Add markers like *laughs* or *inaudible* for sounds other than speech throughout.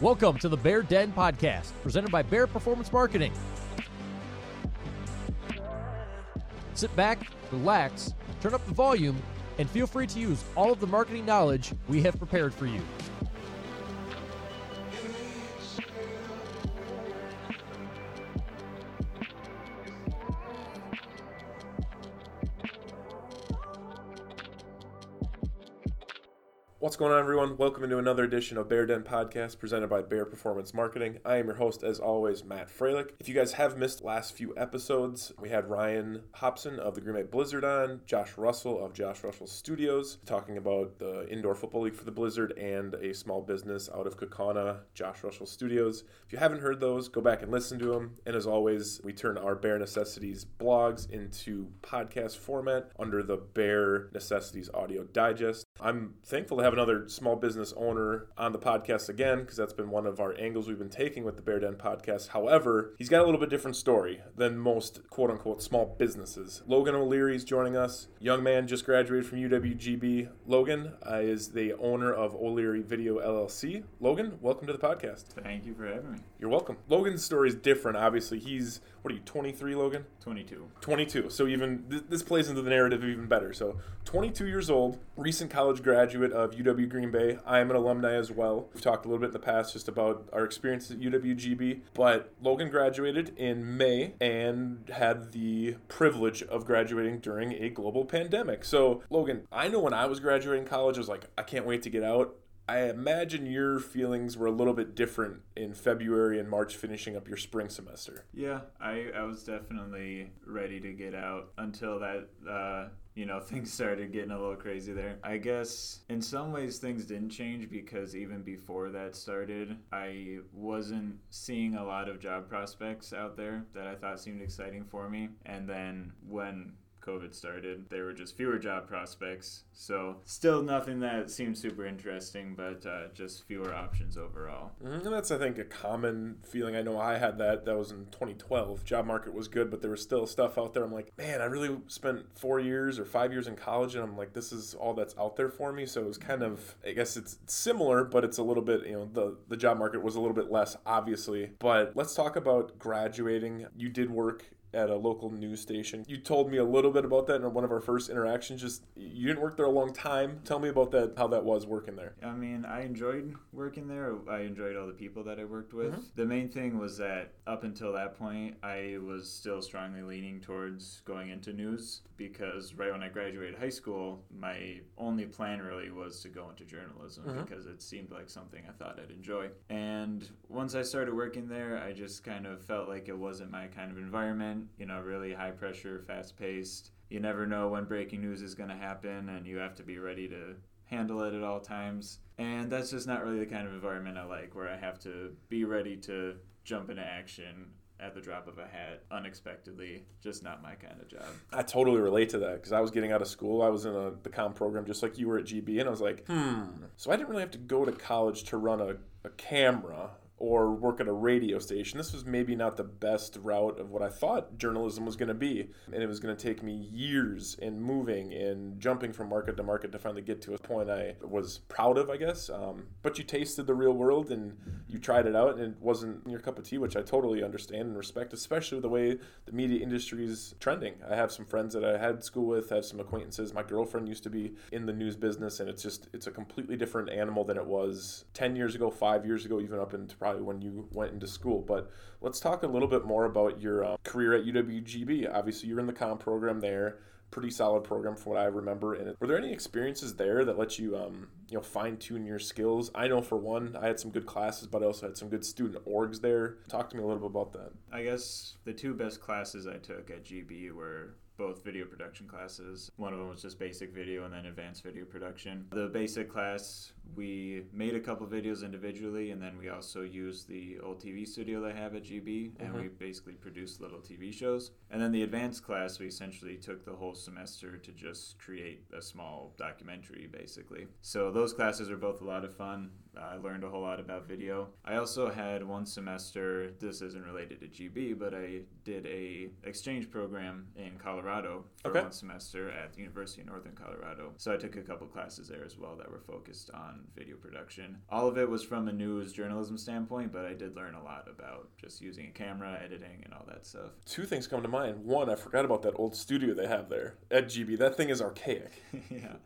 Welcome to the Bear Den Podcast, presented by Bear Performance Marketing. Sit back, relax, turn up the volume, and feel free to use all of the marketing knowledge we have prepared for you. Going on, everyone? Welcome into another edition of Bear Den Podcast presented by Bear Performance Marketing. I am your host, as always, Matt Freilich. If you guys have missed last few episodes, we had Ryan Hobson of the Green Bay Blizzard on, Josh Russell of Josh Russell Studios, talking about the Indoor Football League for the Blizzard and a small business out of Kaukauna, Josh Russell Studios. If you haven't heard those, go back and listen to them. And as always, we turn our Bear Necessities blogs into podcast format under the Bear Necessities Audio Digest. I'm thankful to have another small business owner on the podcast again because that's been one of our angles we've been taking with the Bear Den podcast. However, he's got a little bit different story than most quote unquote small businesses. Logan O'Leary is joining us. Young man just graduated from UWGB. Logan uh, is the owner of O'Leary Video LLC. Logan, welcome to the podcast. Thank you for having me. You're welcome. Logan's story is different. Obviously, he's what are you, 23, Logan? 22. 22. So even th- this plays into the narrative even better. So 22 years old, recent college graduate of UW Green Bay. I am an alumni as well. We've talked a little bit in the past just about our experience at UWGB, but Logan graduated in May and had the privilege of graduating during a global pandemic. So Logan, I know when I was graduating college, I was like, I can't wait to get out. I imagine your feelings were a little bit different in February and March finishing up your spring semester. Yeah, I, I was definitely ready to get out until that, uh, you know, *laughs* things started getting a little crazy there. I guess in some ways things didn't change because even before that started, I wasn't seeing a lot of job prospects out there that I thought seemed exciting for me. And then when COVID started, there were just fewer job prospects. So, still nothing that seemed super interesting, but uh, just fewer options overall. Mm-hmm. That's, I think, a common feeling. I know I had that. That was in 2012. Job market was good, but there was still stuff out there. I'm like, man, I really spent four years or five years in college, and I'm like, this is all that's out there for me. So it was kind of, I guess it's similar, but it's a little bit, you know, the the job market was a little bit less, obviously. But let's talk about graduating. You did work at a local news station. You told me a little bit about that in one of our first interactions. Just you didn't work there a long time. Tell me about that, how that was working there. I mean, I enjoyed working there. I enjoyed all the people that I worked with. Mm-hmm. The main thing was that up until that point, I was still strongly leaning towards going into news because right when I graduated high school, my only plan really was to go into journalism mm-hmm. because it seemed like something I thought I'd enjoy. And once I started working there, I just kind of felt like it wasn't my kind of environment you know, really high pressure, fast paced. You never know when breaking news is going to happen, and you have to be ready to handle it at all times. And that's just not really the kind of environment I like, where I have to be ready to jump into action at the drop of a hat unexpectedly. Just not my kind of job. I totally relate to that because i was getting out of school. I was in a, the com program just like you were at gb and i was like hmm. So i didn't really have to go to college to run a, a camera or work at a radio station. This was maybe not the best route of what I thought journalism was going to be. And it was going to take me years in moving and jumping from market to market to finally get to a point I was proud of, I guess. Um, but you tasted the real world and you tried it out, and it wasn't your cup of tea, which I totally understand and respect, especially the way the media industry is trending. I have some friends that I had school with, have some acquaintances. My girlfriend used to be in the news business, and it's just, it's a completely different animal than it was 10 years ago, five years ago, even up into probably when you went into school. But let's talk a little bit more about your um, career at UWGB. Obviously, you're in the com program there. Pretty solid program from what I remember. And were there any experiences there that let you, um, you know, fine tune your skills? I know for one, I had some good classes, but I also had some good student orgs there. Talk to me a little bit about that. I guess the two best classes I took at GB were both video production classes. One of them was just basic video and then advanced video production. The basic class, we made a couple videos individually and then we also used the old TV studio they have at GB and mm-hmm. we basically produced little TV shows. And then the advanced class, we essentially took the whole semester to just create a small documentary basically. So those classes are both a lot of fun. I learned a whole lot about video. I also had one semester. This isn't related to GB, but I did a exchange program in Colorado for Okay. one semester at the University of Northern Colorado. So I took a couple classes there as well that were focused on video production. All of it was from a news journalism standpoint, but I did learn a lot about just using a camera, editing, and all that stuff. Two things come to mind. One, I forgot about that old studio they have there at GB. That thing is archaic. *laughs* yeah.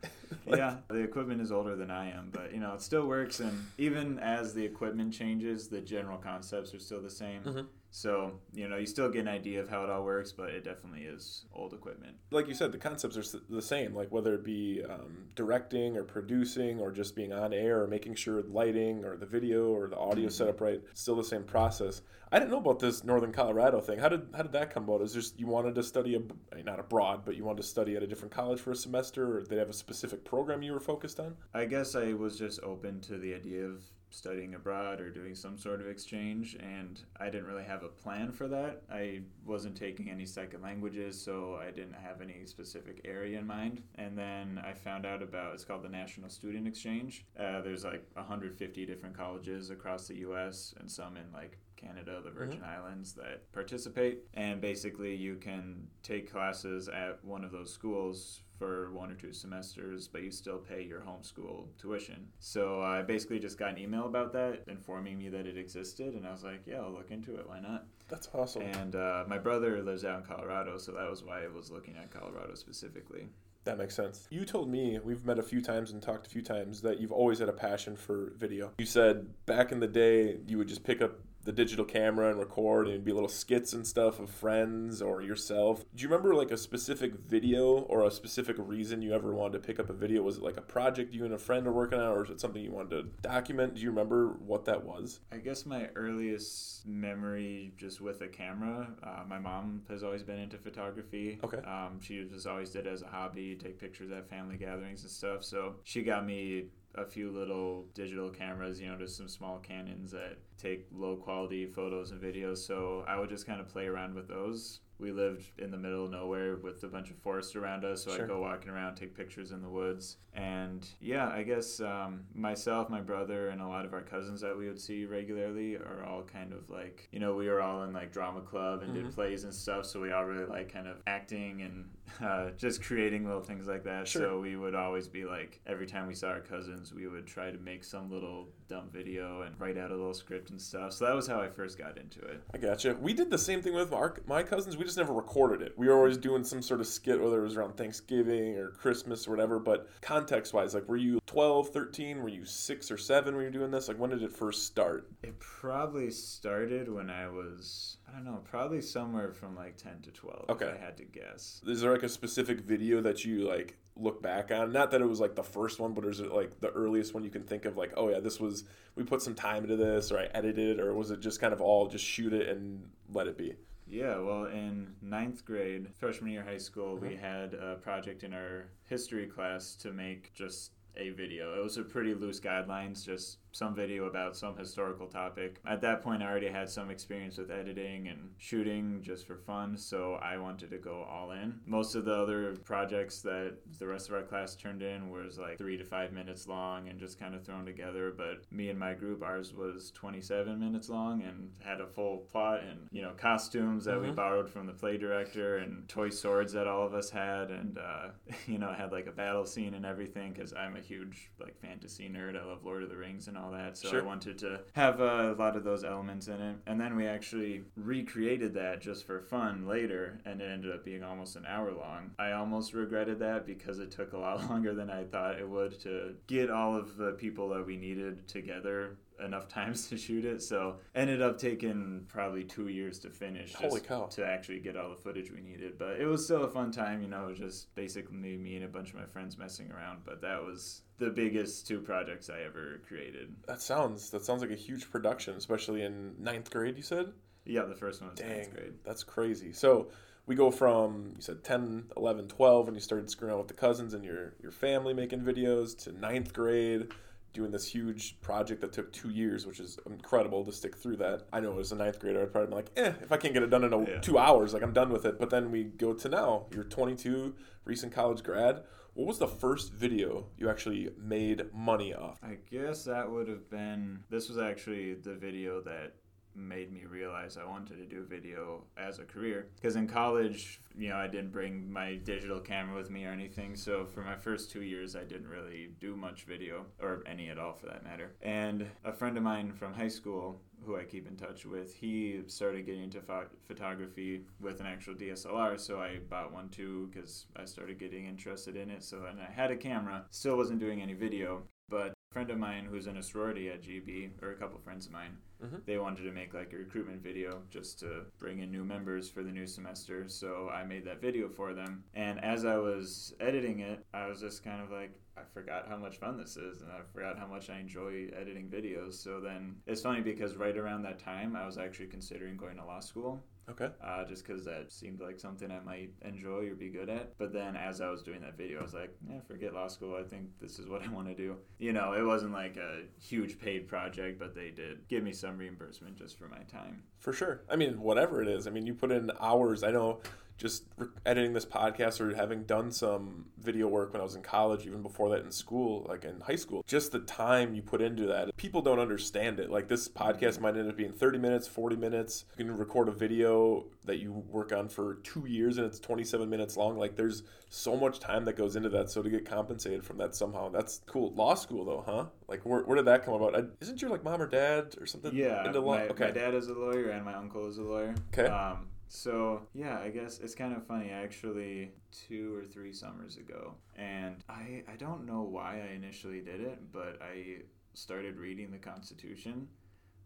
yeah. *laughs* The equipment is older than I am, but you know, it still works and even as the equipment changes, the general concepts are still the same. Mhm. So, you know, you still get an idea of how it all works, but it definitely is old equipment. Like you said, the concepts are the same. Like whether it be um, directing or producing or just being on air or making sure lighting or the video or the audio set up right, still the same process. I didn't know about this Northern Colorado thing. How did how did that come about? Is just you wanted to study ab- not abroad, but you wanted to study at a different college for a semester, or did they have a specific program you were focused on? I guess I was just open to the idea of studying abroad or doing some sort of exchange, and I didn't really have a plan for that. I wasn't taking any second languages, so I didn't have any specific area in mind. And then I found out about it's called the National Student Exchange. Uh, there's like 150 different colleges across the U.S. and some in like Canada, the Virgin Islands that participate. And basically, you can take classes at one of those schools for one or two semesters, but you still pay your homeschool tuition. So I basically just got an email about that informing me that it existed, and I was like, yeah, I'll look into it. Why not? That's awesome. And uh, my brother lives out in Colorado, so that was why I was looking at Colorado specifically. That makes sense. You told me, we've met a few times and talked a few times, that you've always had a passion for video. You said back in the day, you would just pick up the digital camera and record, and be little skits and stuff of friends or yourself. Do you remember like a specific video or a specific reason you ever wanted to pick up a video? Was it like a project you and a friend are working on, or is it something you wanted to document? Do you remember what that was? I guess my earliest memory just with a camera, uh, my mom has always been into photography. Okay. Um, she just always did it as a hobby, take pictures at family gatherings and stuff. So she got me a few little digital cameras, you know, just some small Canons that take low quality photos and videos. So I would just kind of play around with those. We lived in the middle of nowhere with a bunch of forest around us, so Sure. I'd go walking around, take pictures in the woods. And yeah, I guess um, myself, my brother, and a lot of our cousins that we would see regularly are all kind of like, you know, we were all in like drama club and Mhm. did plays and stuff, so we all really like kind of acting and *laughs* uh, just creating little things like that. Sure. So we would always be like, every time we saw our cousins, we would try to make some little dumb video and write out a little script and stuff. So that was how I first got into it. I gotcha. We did the same thing with our, my cousins. We just never recorded it. We were always doing some sort of skit, whether it was around Thanksgiving or Christmas or whatever. But context wise, like, were you 12, 13? Were you six or seven when you were doing this? Like, when did it first start? It probably started when I was, I don't know, probably somewhere from like 10 to 12, Okay. I had to guess. Is there like a specific video that you like look back on? Not that it was like the first one, but is it like the earliest one you can think of? Like, oh yeah, this was we put some time into this, or I edited, or was it just kind of all just shoot it and let it be? Yeah, well, in ninth grade, freshman year high school, we uh-huh. had a project in our history class to make just a video. It was a pretty loose guidelines, just some video about some historical topic. At that point, I already had some experience with editing and shooting just for fun, so I wanted to go all in. Most of the other projects that the rest of our class turned in was like three to five minutes long and just kind of thrown together. But me and my group, ours was 27 minutes long and had a full plot and, you know, costumes that we Mhm. borrowed from the play director and toy swords that all of us had. And, uh, *laughs* you know, had like a battle scene and everything because I'm a huge like fantasy nerd. I love Lord of the Rings and all that. So Sure. I wanted to have a lot of those elements in it. And then we actually recreated that just for fun later, and it ended up being almost an hour long. I almost regretted that because it took a lot *laughs* longer than I thought it would to get all of the people that we needed together enough *laughs* times to shoot it. So ended up taking probably two years to finish. Holy cow. To actually get all the footage we needed, but it was still a fun time. You know, just basically me and a bunch of my friends messing around. But that was the biggest two projects I ever created. That sounds that sounds like a huge production, especially in ninth grade. You said. Yeah, the first one was Dang, ninth grade. that's crazy. So we go from you said 10, 11, 12 when you started screwing around with the cousins and your your family making videos to ninth grade doing this huge project that took two years, which is incredible to stick through that. I know as a ninth grader, I'd probably be like, eh, if I can't get it done in a, Yeah. two hours, like I'm done with it. But then we go to now, you're 22, recent college grad. What was the first video you actually made money off? I guess that would have been. This was actually the video that made me realize I wanted to do video as a career. Because in college, you know, I didn't bring my digital camera with me or anything. So for my first two years, I didn't really do much video, or any at all for that matter. And a friend of mine from high school, who I keep in touch with, he started getting into pho- photography with an actual DSLR. So I bought one too because I started getting interested in it. So and I had a camera, still wasn't doing any video, but friend of mine who's in a sorority at GB, or a couple friends of mine, Mhm. they wanted to make like a recruitment video just to bring in new members for the new semester. So I made that video for them. And as I was editing it, I was just kind of like, I forgot how much fun this is, and I forgot how much I enjoy editing videos. So then it's funny because right around that time, I was actually considering going to law school Okay. uh, just because that seemed like something I might enjoy or be good at. But then as I was doing that video, I was like, yeah, forget law school. I think this is what I want to do. You know, it wasn't like a huge paid project, but they did give me some reimbursement just for my time. For sure. I mean, whatever it is. I mean, you put in hours. I know just re- editing this podcast or having done some video work when I was in college, even before that in school, like in high school, just the time you put into that. People don't understand it. Like this podcast might end up being 30 minutes, 40 minutes. You can record a video that you work on for two years and it's 27 minutes long. Like there's so much time that goes into that. So to get compensated from that somehow, that's cool. Law school though, huh? Like where, where did that come about? I, isn't your like mom or dad or something Yeah, into law? my, okay. my dad is a lawyer and my uncle is a lawyer. Okay. Um, so yeah, I guess it's kind of funny. Actually, two or three summers ago, and I I don't know why I initially did it, but I started reading the Constitution.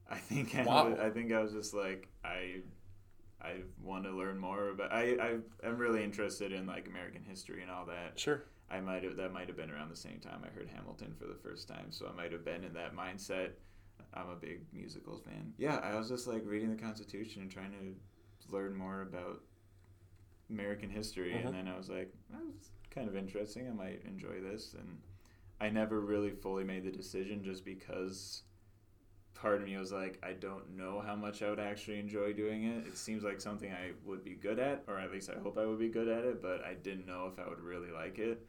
I think I, Wow. was, I think I was just like I I want to learn more about. I I am really interested in like American history and all that. Sure. I might have that might have been around the same time I heard Hamilton for the first time, so I might have been in that mindset. I'm a big musicals fan. Yeah, I was just like reading the Constitution and trying to learn more about American history, Mhm. and then I was like, that's kind of interesting. I might enjoy this, and I never really fully made the decision just because part of me was like, I don't know how much I would actually enjoy doing it. It seems like something I would be good at, or at least I hope I would be good at it, but I didn't know if I would really like it.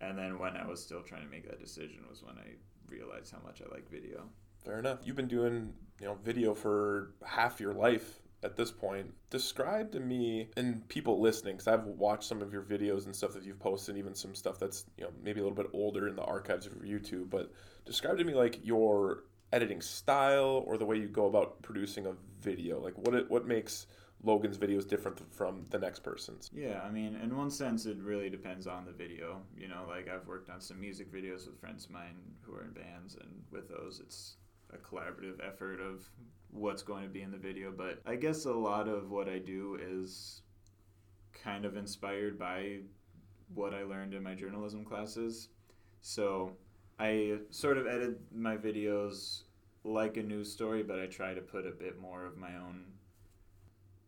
And then when I was still trying to make that decision was when I realized how much I like video. Fair enough. You've been doing, you know, video for half your life at this point. Describe to me and people listening, because I've watched some of your videos and stuff that you've posted, even some stuff that's you know maybe a little bit older in the archives of YouTube. But describe to me like your editing style or the way you go about producing a video. Like what it, what makes Logan's videos different from the next person's. Yeah, I mean, in one sense, it really depends on the video. You know, like I've worked on some music videos with friends of mine who are in bands, and with those, it's a collaborative effort of what's going to be in the video. But I guess a lot of what I do is kind of inspired by what I learned in my journalism classes. So I sort of edit my videos like a news story, but I try to put a bit more of my own,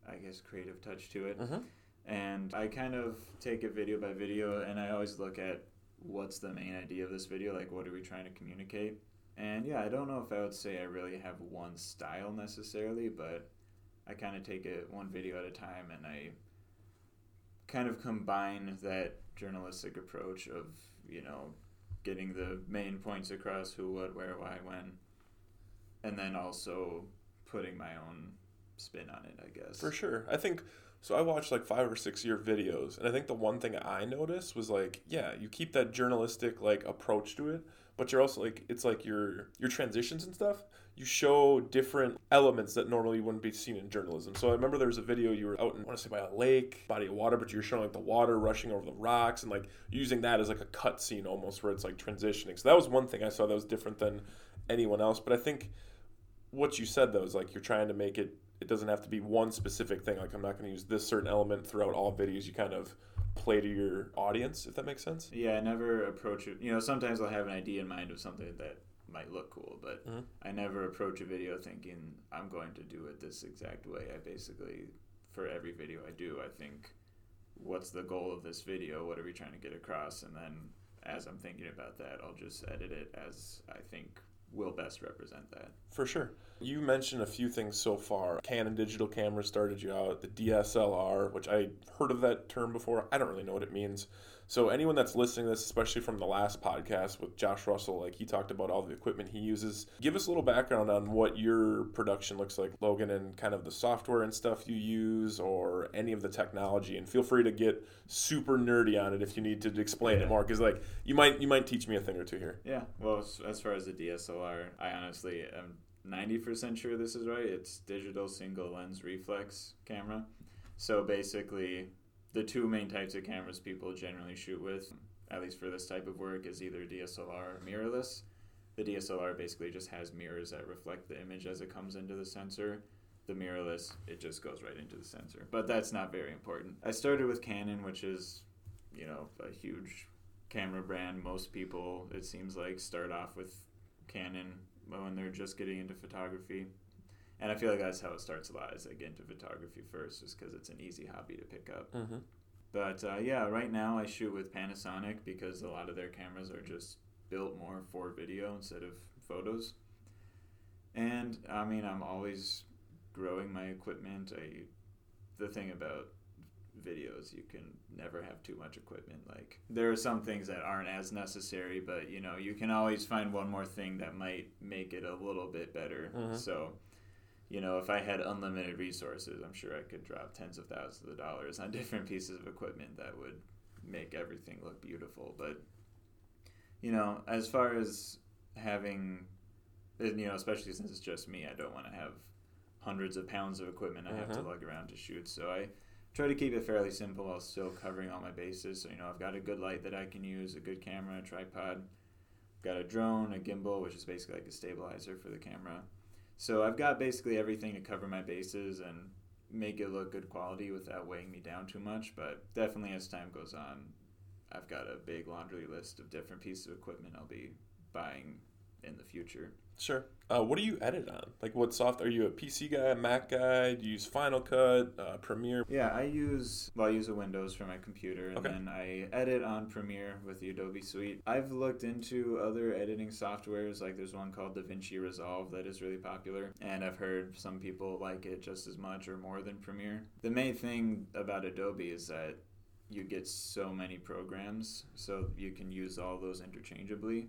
I guess, creative touch to it Mm-hmm. and I kind of take it video by video, and I always look at what's the main idea of this video, like what are we trying to communicate. And yeah, I don't know if I would say I really have one style necessarily, but I kind of take it one video at a time, and I kind of combine that journalistic approach of you know getting the main points across who, what, where, why, when, and then also putting my own spin on it, I guess. For sure. I think so. I watched like five or six year videos, and I think the one thing I noticed was like, yeah, you keep that journalistic like approach to it, but you're also like, it's like your your transitions and stuff. You show different elements that normally wouldn't be seen in journalism. So I remember there was a video you were out in, I want to say by a lake, body of water, but you're showing like the water rushing over the rocks and like using that as like a cut scene almost where it's like transitioning. So that was one thing I saw that was different than anyone else. But I think what you said though is like you're trying to make it it doesn't have to be one specific thing like i'm not going to use this certain element throughout all videos you kind of play to your audience if that makes sense Yeah, I never approach it. You know, sometimes I'll have an idea in mind of something that might look cool, but Mhm. I never approach a video thinking I'm going to do it this exact way. I basically, for every video I do, I think, what's the goal of this video? What are we trying to get across? And then as I'm thinking about that, I'll just edit it as I think will best represent that. for sure. You mentioned a few things so far. Canon digital camera started you out. The dslr which i heard of that term before. I don't really know what it means So anyone that's listening to this, especially from the last podcast with Josh Russell, like he talked about all the equipment he uses. Give us a little background on what your production looks like, Logan, and kind of the software and stuff you use, or any of the technology. And feel free to get super nerdy on it if you need to explain Yeah. it more, because like you might you might teach me a thing or two here. Yeah, well, as, as far as the DSLR, I honestly am 90% sure this is right. It's digital single lens reflex camera. So basically, the two main types of cameras people generally shoot with, at least for this type of work, is either DSLR or mirrorless. The DSLR basically just has mirrors that reflect the image as it comes into the sensor. The mirrorless, it just goes right into the sensor. But that's not very important. I started with Canon, which is, you know, a huge camera brand. Most people, it seems like, start off with Canon when they're just getting into photography. And I feel like that's how it starts a lot, is they get into photography first, just because it's an easy hobby to pick up. Mm-hmm. But uh, yeah, right now I shoot with Panasonic because a lot of their cameras are just built more for video instead of photos. And I mean, I'm always growing my equipment. I, the thing about videos, you can never have too much equipment. Like there are some things that aren't as necessary, but you know, you can always find one more thing that might make it a little bit better. Mhm. So you know, if I had unlimited resources, I'm sure I could drop tens of thousands of dollars on *laughs* different pieces of equipment that would make everything look beautiful. But, you know, as far as having, you know, especially since it's just me, I don't want to have hundreds of pounds of equipment I have to Mhm. lug around to shoot. So I try to keep it fairly simple while still covering all my bases. So, you know, I've got a good light that I can use, a good camera, a tripod. Got a drone, a gimbal, which is basically like a stabilizer for the camera. So I've got basically everything to cover my bases and make it look good quality without weighing me down too much. But definitely as time goes on, I've got a big laundry list of different pieces of equipment I'll be buying in the future. Sure. Uh, what do you edit on? Like, what soft? Are you a PC guy, a Mac guy? Do you use Final Cut, uh, Premiere? Yeah, I use well, I use a Windows for my computer, and Okay. then I edit on Premiere with the Adobe Suite. I've looked into other editing softwares, like there's one called DaVinci Resolve that is really popular, and I've heard some people like it just as much or more than Premiere. The main thing about Adobe is that you get so many programs, so you can use all those interchangeably.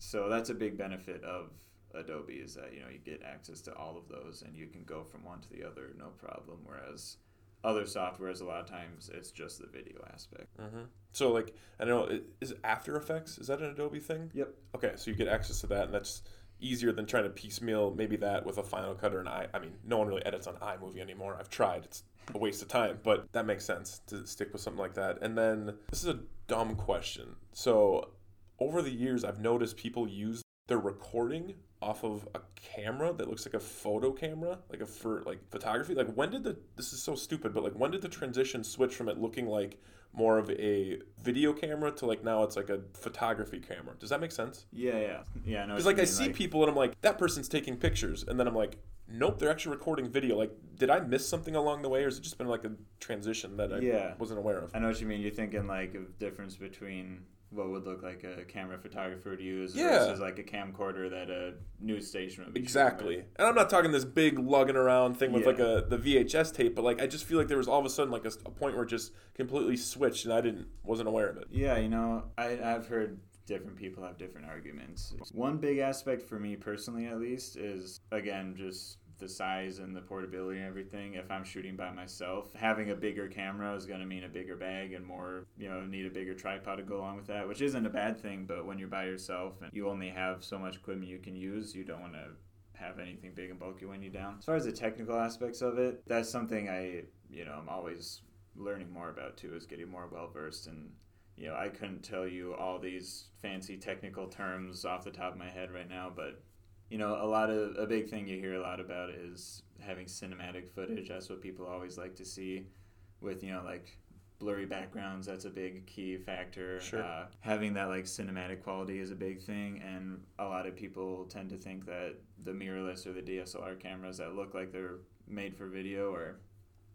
So that's a big benefit of Adobe is that you know you get access to all of those and you can go from one to the other no problem. Whereas other softwares, a lot of times it's just the video aspect. Mm-hmm. So, like, I don't know, is After Effects, is that an Adobe thing? Yep. Okay, so you get access to that, and that's easier than trying to piecemeal maybe that with a Final Cut or an i. I mean, no one really edits on iMovie anymore. I've tried; it's a waste of time, but that makes sense to stick with something like that. And then this is a dumb question. So, over the years, I've noticed people use their recording off of a camera that looks like a photo camera, like a for like photography. Like, when did the this is so stupid, but like, when did the transition switch from it looking like more of a video camera to like now it's like a photography camera? Does that make sense? Yeah, yeah, yeah. Because like I see people and I'm like, that person's taking pictures, and then I'm like, nope, they're actually recording video. Like, did I miss something along the way, or has it just been like a transition that I Yeah. wasn't aware of? I know what you mean. You're thinking like of difference between what would look like a camera photographer would use Yeah. versus like a camcorder that a news station would be Exactly, and I'm not talking this big lugging around thing with Yeah. like a the VHS tape, but like I just feel like there was all of a sudden like a, a point where it just completely switched, and I didn't wasn't aware of it. Yeah, you know, I, I've heard different people have different arguments. One big aspect for me personally, at least, is again just the size and the portability and everything. If I'm shooting by myself, having a bigger camera is going to mean a bigger bag and more, you know, need a bigger tripod to go along with that, which isn't a bad thing. But when you're by yourself and you only have so much equipment you can use, you don't want to have anything big and bulky when you down. As far as the technical aspects of it, that's something I, you know, I'm always learning more about too, is getting more well versed and you know, I couldn't tell you all these fancy technical terms off the top of my head right now, but you know, a lot of a big thing you hear a lot about is having cinematic footage. That's what people always like to see with, you know, like blurry backgrounds. That's a big key factor. Sure. Uh, having that like cinematic quality is a big thing, and a lot of people tend to think that the mirrorless or the DSLR cameras that look like they're made for video are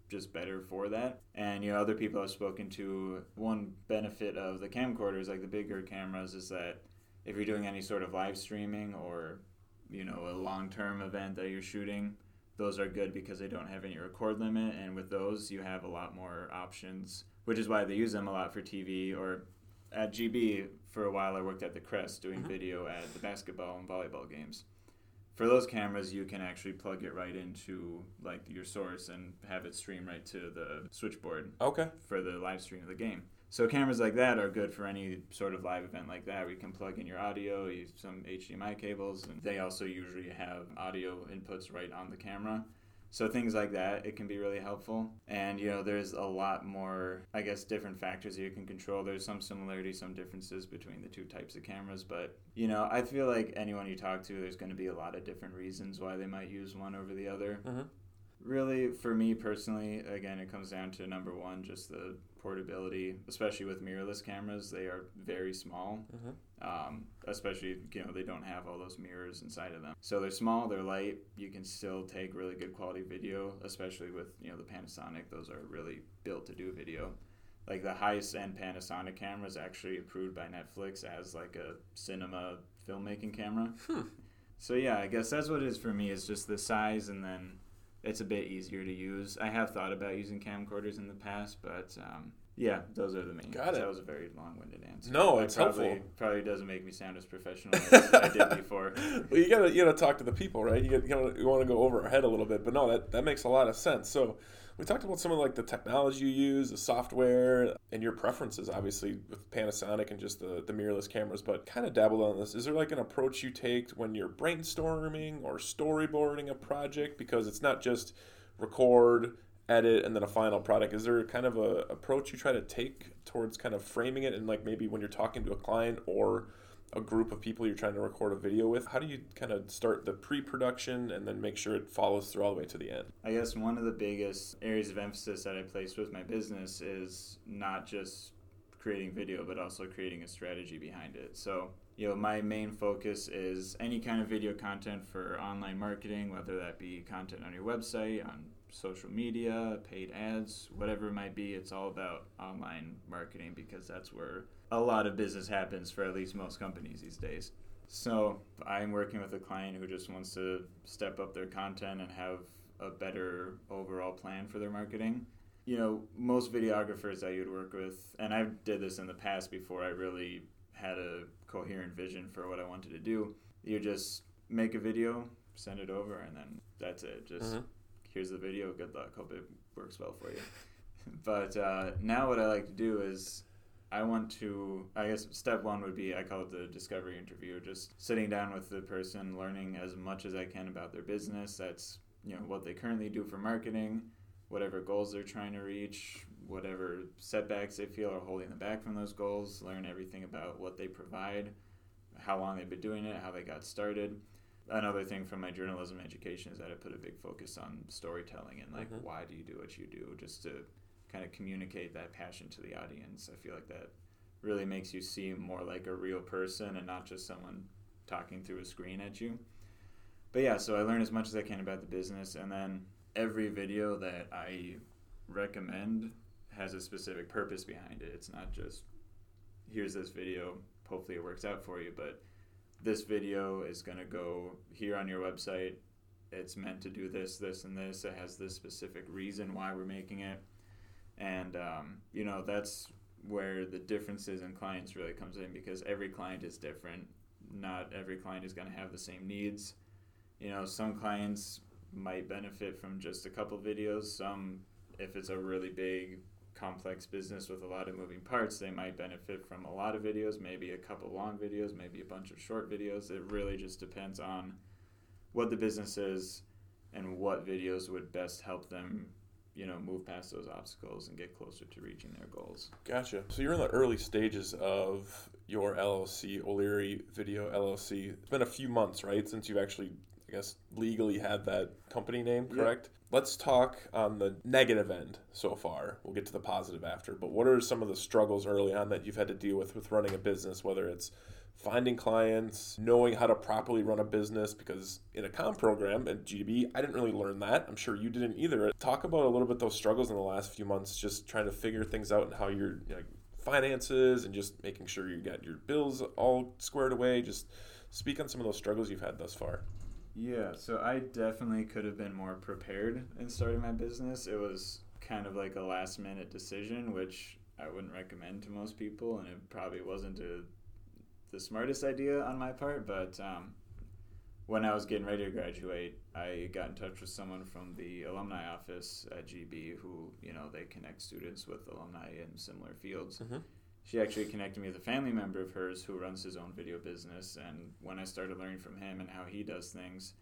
just better for that. And you know, other people I've spoken to, one benefit of the camcorders, like the bigger cameras, is that if you're doing any sort of live streaming or you know a long-term event that you're shooting, those are good because they don't have any record limit, and with those you have a lot more options, which is why they use them a lot for TV or at GB for a while, I worked at the Kress doing Mhm. video at the basketball and volleyball games. For those cameras, you can actually plug it right into like your source and have it stream right to the switchboard Okay. for the live stream of the game. So cameras like that are good for any sort of live event like that. you can plug in your audio, use some HDMI cables, and they also usually have audio inputs right on the camera. So things like that, it can be really helpful. And you know, there's a lot more, I guess, different factors that you can control. There's some similarities, some differences between the two types of cameras, but you know, I feel like anyone you talk to, there's going to be a lot of different reasons why they might use one over the other. Mm-hmm. Really, for me personally, again, it comes down to number one, just the portability, especially with mirrorless cameras. They are very small, Mm-hmm. um, especially, you know, they don't have all those mirrors inside of them. So they're small, they're light. You can still take really good quality video, especially with, you know, the Panasonic. Those are really built to do video. Like the highest end Panasonic camera is actually approved by Netflix as like a cinema filmmaking camera. Hmm. So yeah, I guess that's what it is for me. Is just the size, and then it's a bit easier to use. I have thought about using camcorders in the past, but um, yeah, those are the main. Got it. That was a very long-winded answer. No, it's probably, helpful. Probably doesn't make me sound as professional *laughs* as I did before. *laughs* well, you gotta you gotta talk to the people, right? You gotta, you, gotta, you want to go over our head a little bit, but no, that that makes a lot of sense. So we talked about some of like the technology you use, the software, and your preferences, obviously with Panasonic and just the the mirrorless cameras. But kind of dabbled on this. Is there like an approach you take when you're brainstorming or storyboarding a project? Because it's not just record edit and then a final product is there kind of a approach you try to take towards kind of framing it and like maybe when you're talking to a client or a group of people you're trying to record a video with how do you kind of start the pre-production and then make sure it follows through all the way to the end I guess one of the biggest areas of emphasis that I place with my business is not just creating video, but also creating a strategy behind it. So, you know, my main focus is any kind of video content for online marketing, whether that be content on your website, on social media, paid ads, whatever it might be. It's all about online marketing because that's where a lot of business happens for at least most companies these days. So I'm working with a client who just wants to step up their content and have a better overall plan for their marketing. You know, most videographers that you'd work with, and I did this in the past before I really had a coherent vision for what I wanted to do. You just make a video, send it over, and then that's it. Just Mhm. Here's the video. Good luck. Hope it works well for you. *laughs* but uh, now what I like to do is I want to, I guess step one would be, I call it the discovery interview, just sitting down with the person, learning as much as I can about their business. That's, you know, what they currently do for marketing, whatever goals they're trying to reach, whatever setbacks they feel are holding them back from those goals, learn everything about what they provide, how long they've been doing it, how they got started. Another thing from my journalism education is that I put a big focus on storytelling and like Mhm. why do you do what you do, just to kind of communicate that passion to the audience. I feel like that really makes you seem more like a real person and not just someone talking through a screen at you. But yeah, so I learn as much as I can about the business, and then every video that I recommend has a specific purpose behind it. It's not just here's this video, hopefully it works out for you, but this video is going to go here on your website. It's meant to do this, this, and this. It has this specific reason why we're making it and um, you know that's where the differences in clients really comes in because every client is different not every client is going to have the same needs you know some clients might benefit from just a couple videos some if it's a really big complex business with a lot of moving parts they might benefit from a lot of videos maybe a couple long videos maybe a bunch of short videos it really just depends on what the business is and what videos would best help them you know, move past those obstacles and get closer to reaching their goals. Gotcha. So you're in the early stages of your LLC, O'Leary Video LLC. It's been a few months, right, since you've actually, I guess, legally had that company name, correct? Let's talk on the negative end so far. We'll get to the positive after. But what are some of the struggles early on that you've had to deal with with running a business, whether it's finding clients, knowing how to properly run a business because in a com program at GB, I didn't really learn that. I'm sure you didn't either. Talk about a little bit those struggles in the last few months, just trying to figure things out and how your you know, finances and just making sure you got your bills all squared away. Just speak on some of those struggles you've had thus far. Yeah, so I definitely could have been more prepared in starting my business. It was kind of like a last minute decision, which I wouldn't recommend to most people, and it probably wasn't a, the smartest idea on my part. But um, when I was getting ready to graduate, I got in touch with someone from the alumni office at GB who, you know, they connect students with alumni in similar fields. Mhm. She actually connected me with a family member of hers who runs his own video business. And when I started learning from him and how he does things,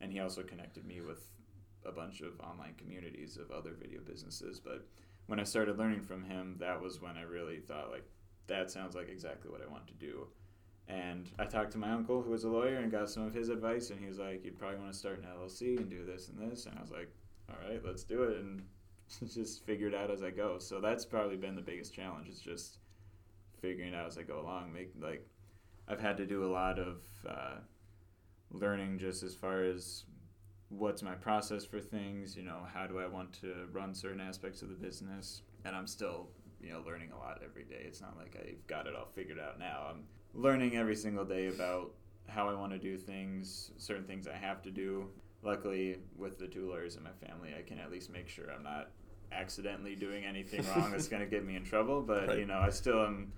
and he also connected me with a bunch of online communities of other video businesses. But when I started learning from him, that was when I really thought, like, that sounds like exactly what I want to do. And I talked to my uncle, who was a lawyer, and got some of his advice. And he was like, "You'd probably want to start an LLC and do this and this." And I was like, "All right, let's do it." And *laughs* just figure it out as I go. So that's probably been the biggest challenge. Is just figuring out as I go along. Make like I've had to do a lot of uh, learning just as far as what's my process for things. You know, how do I want to run certain aspects of the business? And I'm still you know learning a lot every day. It's not like I've got it all figured out now. I'm learning every single day about how I want to do things, certain things I have to do. Luckily, with the two lawyers in my family, I can at least make sure I'm not accidentally doing anything wrong that's going to get me in trouble. But Right. you know, I still am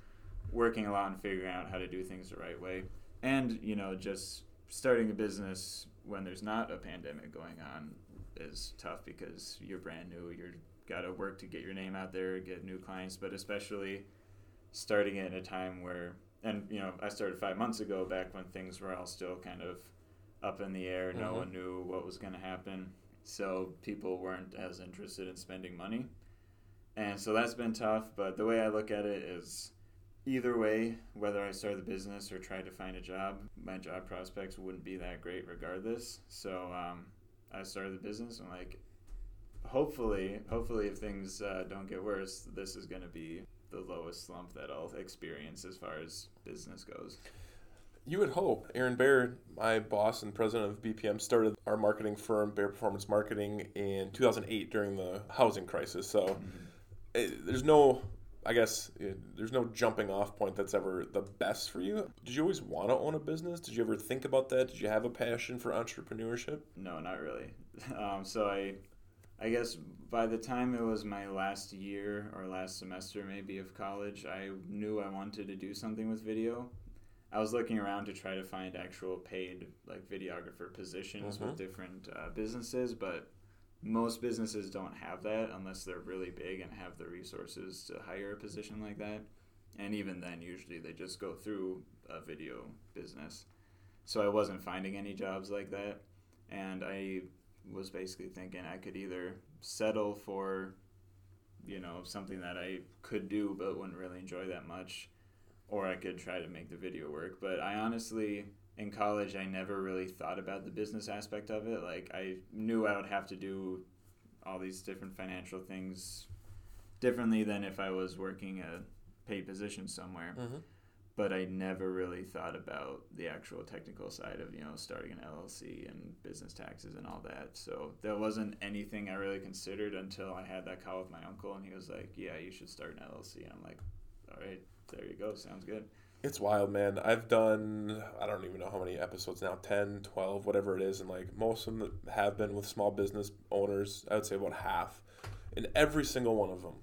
working a lot and figuring out how to do things the right way, and you know, just starting a business when there's not a pandemic going on is tough because you're brand new. You're got to work to get your name out there, get new clients, but especially starting it in a time where, and you know, I started five months ago, back when things were all still kind of up in the air. No Mhm. one knew what was going to happen, so people weren't as interested in spending money, and so that's been tough. But the way I look at it is. Either way, whether I start the business or try to find a job, my job prospects wouldn't be that great regardless. So um, I started the business and like hopefully hopefully if things uh, don't get worse this is going to be the lowest slump that i'll experience as far as business goes You would hope. Aaron Baird, my boss and president of BPM, started our marketing firm, Bear Performance Marketing, in 2008 during the housing crisis. So eh, there's no, I guess, eh, there's no jumping off point that's ever the best for you. Did you always want to own a business? Did you ever think about that? Did you have a passion for entrepreneurship? no not really *laughs* um, so i i guess by the time it was my last year or last semester maybe of college i knew i wanted to do something with video i was looking around to try to find actual paid like videographer positions with different uh, businesses but most businesses don't have that unless they're really big and have the resources to hire a position like that. And even then usually they just go through a video business. So i wasn't finding any jobs like that. And i was basically thinking i could either settle for you know something that i could do but wouldn't really enjoy that much or i could try to make the video work. But i honestly in college i never really thought about the business aspect of it like i knew i would have to do all these different financial things differently than if i was working a paid position somewhere Mm-hmm. but I never really thought about the actual technical side of you know starting an LLC and business taxes and all that. So that wasn't anything I really considered until I had that call with my uncle, and he was like, "Yeah, you should start an LLC." And I'm like, "All right, there you go. Sounds good." It's wild, man. I've done, I don't even know how many episodes now 10, 12, whatever it is. And like most of them have been with small business owners. I would say about half. And every single one of them,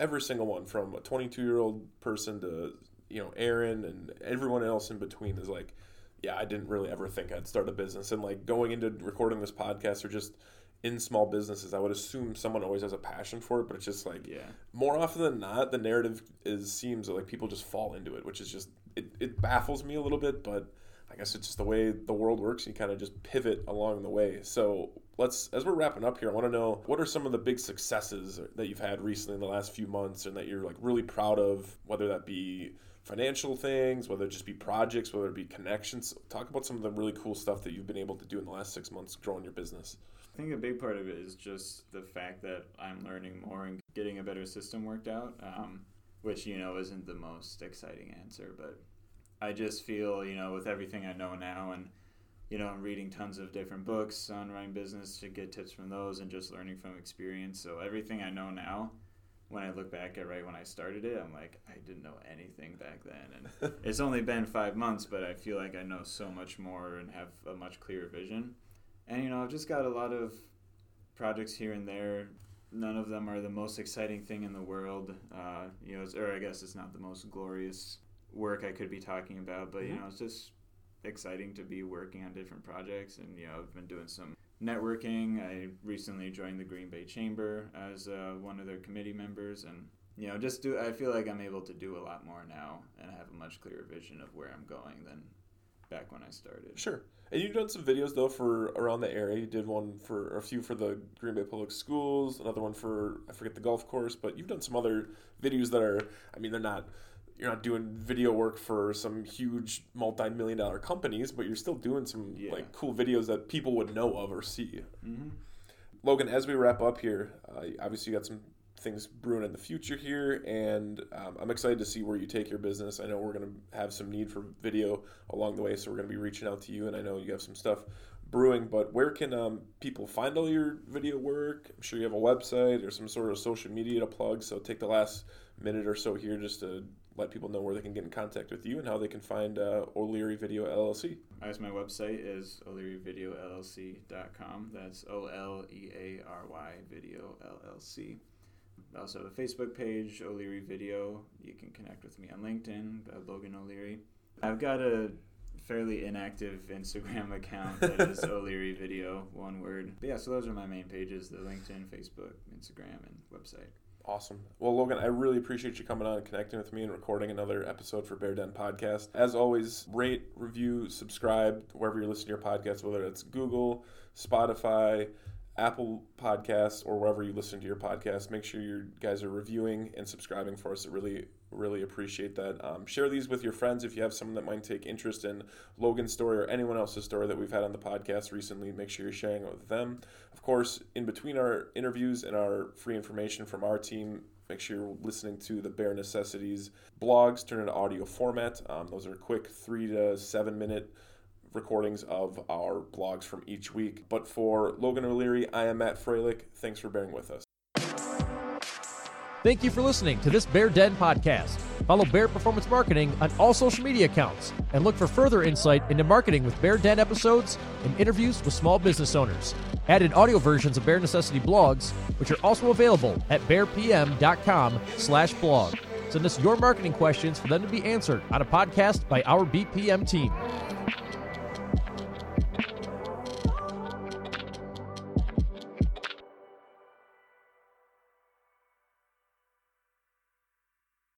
every single one from a 22 year old person to, you know, Aaron and everyone else in between is like, yeah, I didn't really ever think I'd start a business. And like going into recording this podcast or just in small businesses, I would assume someone always has a passion for it, but it's just like, Yeah, more often than not, the narrative is seems like people just fall into it, which is just it, it baffles me a little bit, but I guess it's just the way the world works. You kind of just pivot along the way. So let's, as we're wrapping up here, I want to know what are some of the big successes that you've had recently in the last few months, and that you're like really proud of, whether that be financial things, whether it just be projects, whether it be connections. Talk about some of the really cool stuff that you've been able to do in the last six months growing your business. I think a big part of it is just the fact that I'm learning more and getting a better system worked out, um, which, you know, isn't the most exciting answer. But I just feel, you know, with everything I know now and, you know, I'm reading tons of different books on running business to get tips from those and just learning from experience. So everything I know now, when I look back at right when I started it, I'm like, I didn't know anything back then. And *laughs* it's only been five months, but I feel like I know so much more and have a much clearer vision. And you know, I've just got a lot of projects here and there none of them are the most exciting thing in the world. Uh, you know, or I guess it's not the most glorious work I could be talking about, but you Mhm. know, it's just exciting to be working on different projects. And you know, I've been doing some networking. I recently joined the Green Bay Chamber as uh, one of their committee members, and you know, just do. I feel like I'm able to do a lot more now, and I have a much clearer vision of where I'm going than back when I started. Sure. And you've done some videos though for around the area. You did one for a few for the Green Bay Public Schools, another one for I forget the golf course, but you've done some other videos that are I mean they're not you're not doing video work for some huge multi-million dollar companies, but you're still doing some Yeah. like cool videos that people would know of or see. hmm Logan, as we wrap up here, uh, obviously you got some things brewing in the future here, and um, I'm excited to see where you take your business. I know we're going to have some need for video along the way, so we're going to be reaching out to you, and I know you have some stuff brewing. But where can um, people find all your video work? I'm sure you have a website or some sort of social media to plug. So take the last minute or so here just to let people know where they can get in contact with you and how they can find uh, O'Leary Video LLC. As my website is o'learyvideollc.com. That's O L E A R Y Video LLC. I also have a Facebook page, O'Leary Video. You can connect with me on LinkedIn, uh, Logan O'Leary. I've got a fairly inactive *laughs* Instagram account that is *laughs* O'Leary Video, one word. But yeah, so those are my main pages the LinkedIn, Facebook, Instagram, and website. Awesome. Well, Logan, I really appreciate you coming on and connecting with me and recording another episode for Bear Den Podcast. As always, rate, review, subscribe wherever you listen to your podcast, whether it's Google, Spotify, Apple Podcasts, or wherever you listen to your podcast. Make sure you guys are reviewing and subscribing for us. I really, really appreciate that. Um, share these with your friends if you have someone that might take interest in Logan's story or anyone else's story that we've had on the podcast recently. Make sure you're sharing it with them. Of course, in between our interviews and our free information from our team, make sure you're listening to the Bear Necessities blogs, turn into audio format. Um, those are quick three to seven minute recordings of our blogs from each week. But for Logan O'Leary, I am Matt Freilich. Thanks for bearing with us. Thank you for listening to this Bear Den podcast. Follow Bear Performance Marketing on all social media accounts and look for further insight into marketing with Bear Den episodes and interviews with small business owners. Added audio versions of Bear Necessity blogs, which are also available at bearpm.com slash blog. Send us your marketing questions for them to be answered on a podcast by our BPM team.